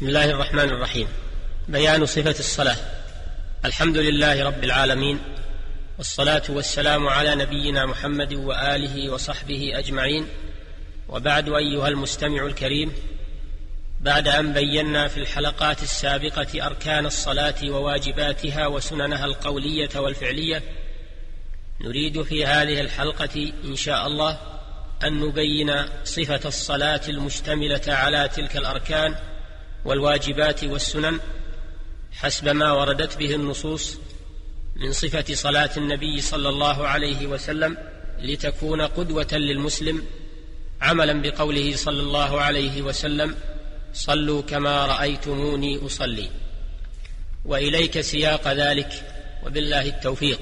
بسم الله الرحمن الرحيم. بيان صفة الصلاة. الحمد لله رب العالمين والصلاة والسلام على نبينا محمد وآله وصحبه أجمعين. وبعد أيها المستمع الكريم بعد أن بينا في الحلقات السابقة أركان الصلاة وواجباتها وسننها القولية والفعلية نريد في هذه الحلقة إن شاء الله أن نبين صفة الصلاة المشتملة على تلك الأركان والواجبات والسنن حسب ما وردت به النصوص من صفة صلاة النبي صلى الله عليه وسلم لتكون قدوة للمسلم عملا بقوله صلى الله عليه وسلم صلوا كما رأيتموني أصلي. وإليك سياق ذلك وبالله التوفيق.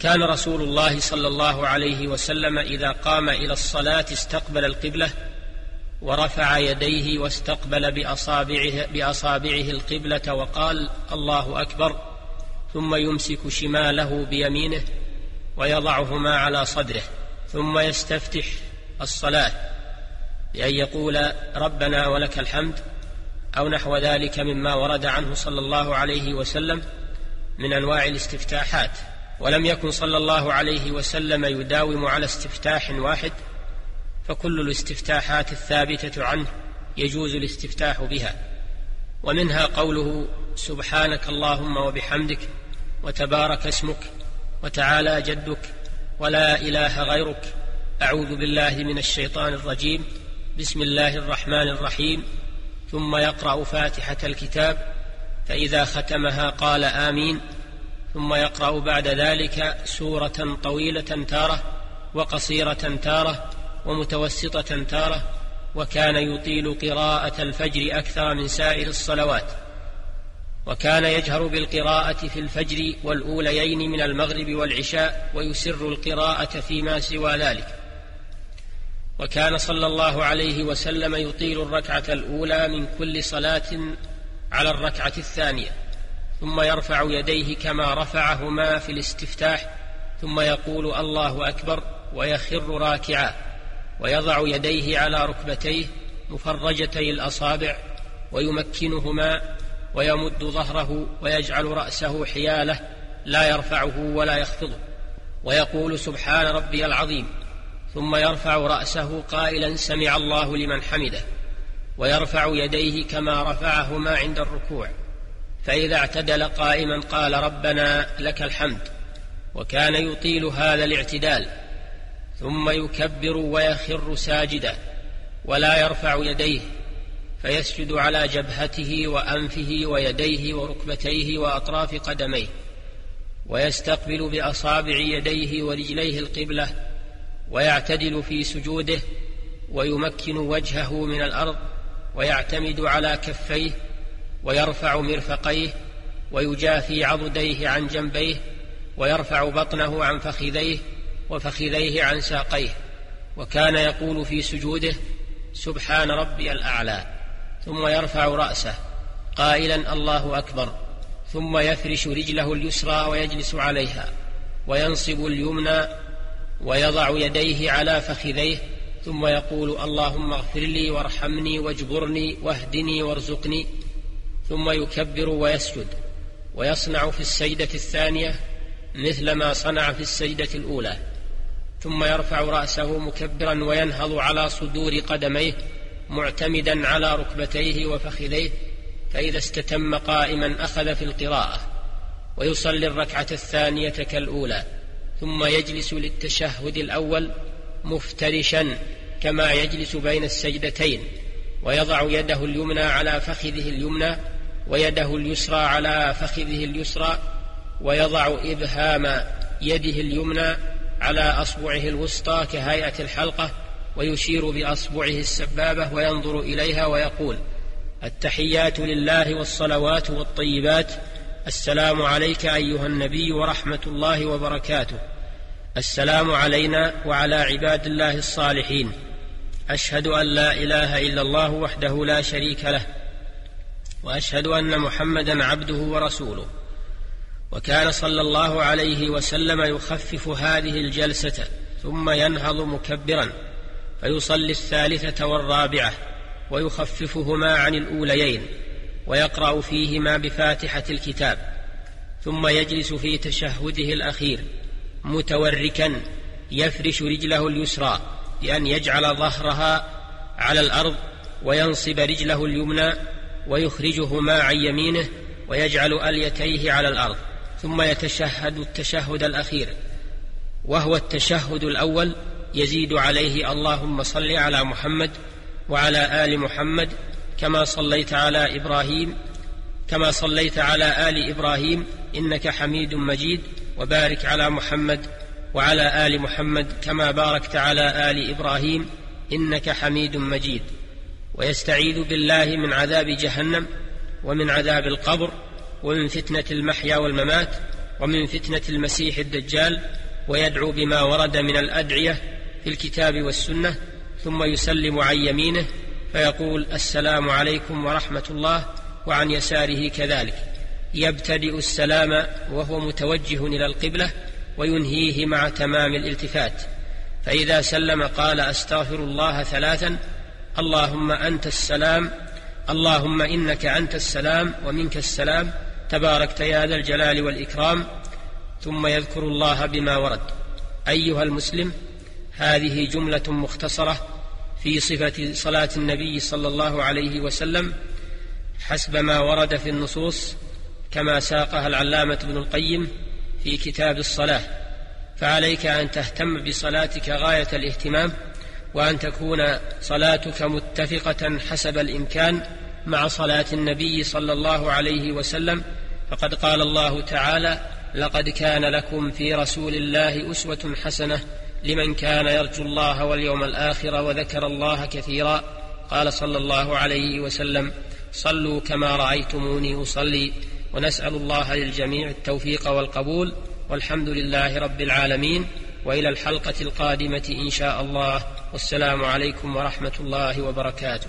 كان رسول الله صلى الله عليه وسلم إذا قام إلى الصلاة استقبل القبلة ورفع يديه واستقبل بأصابعه, بأصابعه القبلة وقال الله أكبر ثم يمسك شماله بيمينه ويضعهما على صدره ثم يستفتح الصلاة بأن يقول ربنا ولك الحمد أو نحو ذلك مما ورد عنه صلى الله عليه وسلم من أنواع الاستفتاحات ولم يكن صلى الله عليه وسلم يداوم على استفتاح واحد فكل الاستفتاحات الثابتة عنه يجوز الاستفتاح بها. ومنها قوله سبحانك اللهم وبحمدك وتبارك اسمك وتعالى جدك ولا إله غيرك. أعوذ بالله من الشيطان الرجيم. بسم الله الرحمن الرحيم. ثم يقرأ فاتحة الكتاب. فإذا ختمها قال آمين. ثم يقرأ بعد ذلك سورة طويلة تارة وقصيرة تارة ومتوسطة تارة وكان يطيل قراءة الفجر أكثر من سائر الصلوات. وكان يجهر بالقراءة في الفجر والأوليين من المغرب والعشاء ويسر القراءة فيما سوى ذلك. وكان صلى الله عليه وسلم يطيل الركعة الأولى من كل صلاة على الركعة الثانية ثم يرفع يديه كما رفعهما في الاستفتاح ثم يقول الله أكبر ويخر راكعا. ويضع يديه على ركبتيه مفرجتي الأصابع ويمكنهما ويمد ظهره ويجعل رأسه حيالة لا يرفعه ولا يخفضه. ويقول سبحان ربي العظيم ثم يرفع رأسه قائلا سمع الله لمن حمده ويرفع يديه كما رفعهما عند الركوع. فإذا اعتدل قائما قال ربنا لك الحمد وكان يطيل هذا الاعتدال. ثم يكبر ويخر ساجدا ولا يرفع يديه فيسجد على جبهته وأنفه ويديه وركبتيه وأطراف قدميه ويستقبل بأصابع يديه ورجليه القبلة ويعتدل في سجوده ويمكن وجهه من الأرض ويعتمد على كفيه ويرفع مرفقيه ويجافي عضديه عن جنبيه ويرفع بطنه عن فخذيه وفخذيه عن ساقيه وكان يقول في سجوده سبحان ربي الأعلى ثم يرفع رأسه قائلا الله أكبر ثم يفرش رجله اليسرى ويجلس عليها وينصب اليمنى ويضع يديه على فخذيه ثم يقول اللهم اغفر لي وارحمني واجبرني واهدني وارزقني ثم يكبر ويسجد ويصنع في السجدة الثانية مثل ما صنع في السجدة الأولى. ثم يرفع رأسه مكبرا وينهض على صدور قدميه معتمدا على ركبتيه وفخذيه فإذا استتم قائما أخذ في القراءة ويصلي الركعة الثانية كالأولى ثم يجلس للتشهد الأول مفترشا كما يجلس بين السجدتين ويضع يده اليمنى على فخذه اليمنى ويده اليسرى على فخذه اليسرى ويضع إبهام يده اليمنى على أصبعه الوسطى كهيئة الحلقة ويشير بأصبعه السبابة وينظر إليها ويقول التحيات لله والصلوات والطيبات السلام عليك أيها النبي ورحمة الله وبركاته. السلام علينا وعلى عباد الله الصالحين. أشهد أن لا إله إلا الله وحده لا شريك له وأشهد أن محمدا عبده ورسوله. وكان صلى الله عليه وسلم يخفف هذه الجلسة ثم ينهض مكبرا فيصلي الثالثة والرابعة ويخففهما عن الأوليين ويقرأ فيهما بفاتحة الكتاب ثم يجلس في تشهده الأخير متوركا يفرش رجله اليسرى بأن يجعل ظهرها على الأرض وينصب رجله اليمنى ويخرجهما عن يمينه ويجعل أليتيه على الأرض. ثم يتشهد التشهد الأخير وهو التشهد الأول يزيد عليه اللهم صل على محمد وعلى آل محمد كما صليت على إبراهيم كما صليت على آل إبراهيم إنك حميد مجيد وبارك على محمد وعلى آل محمد كما باركت على آل إبراهيم إنك حميد مجيد. ويستعيذ بالله من عذاب جهنم ومن عذاب القبر ومن فتنة المحيا والممات ومن فتنة المسيح الدجال ويدعو بما ورد من الأدعية في الكتاب والسنة ثم يسلم عن يمينه فيقول السلام عليكم ورحمة الله وعن يساره كذلك. يبتدئ السلام وهو متوجه إلى القبلة وينهيه مع تمام الالتفات. فإذا سلم قال أستغفر الله ثلاثا اللهم أنت السلام اللهم إنك أنت السلام ومنك السلام تباركت يا ذا الجلال والإكرام ثم يذكر الله بما ورد. أيها المسلم هذه جملة مختصرة في صفة صلاة النبي صلى الله عليه وسلم حسب ما ورد في النصوص كما ساقها العلامة ابن القيم في كتاب الصلاة. فعليك أن تهتم بصلاتك غاية الاهتمام وأن تكون صلاتك متفقة حسب الإمكان مع صلاة النبي صلى الله عليه وسلم فقد قال الله تعالى لقد كان لكم في رسول الله أسوة حسنة لمن كان يرجو الله واليوم الآخر وذكر الله كثيرا. قال صلى الله عليه وسلم صلوا كما رأيتموني أصلي ونسأل الله للجميع التوفيق والقبول والحمد لله رب العالمين وإلى الحلقة القادمة إن شاء الله والسلام عليكم ورحمة الله وبركاته.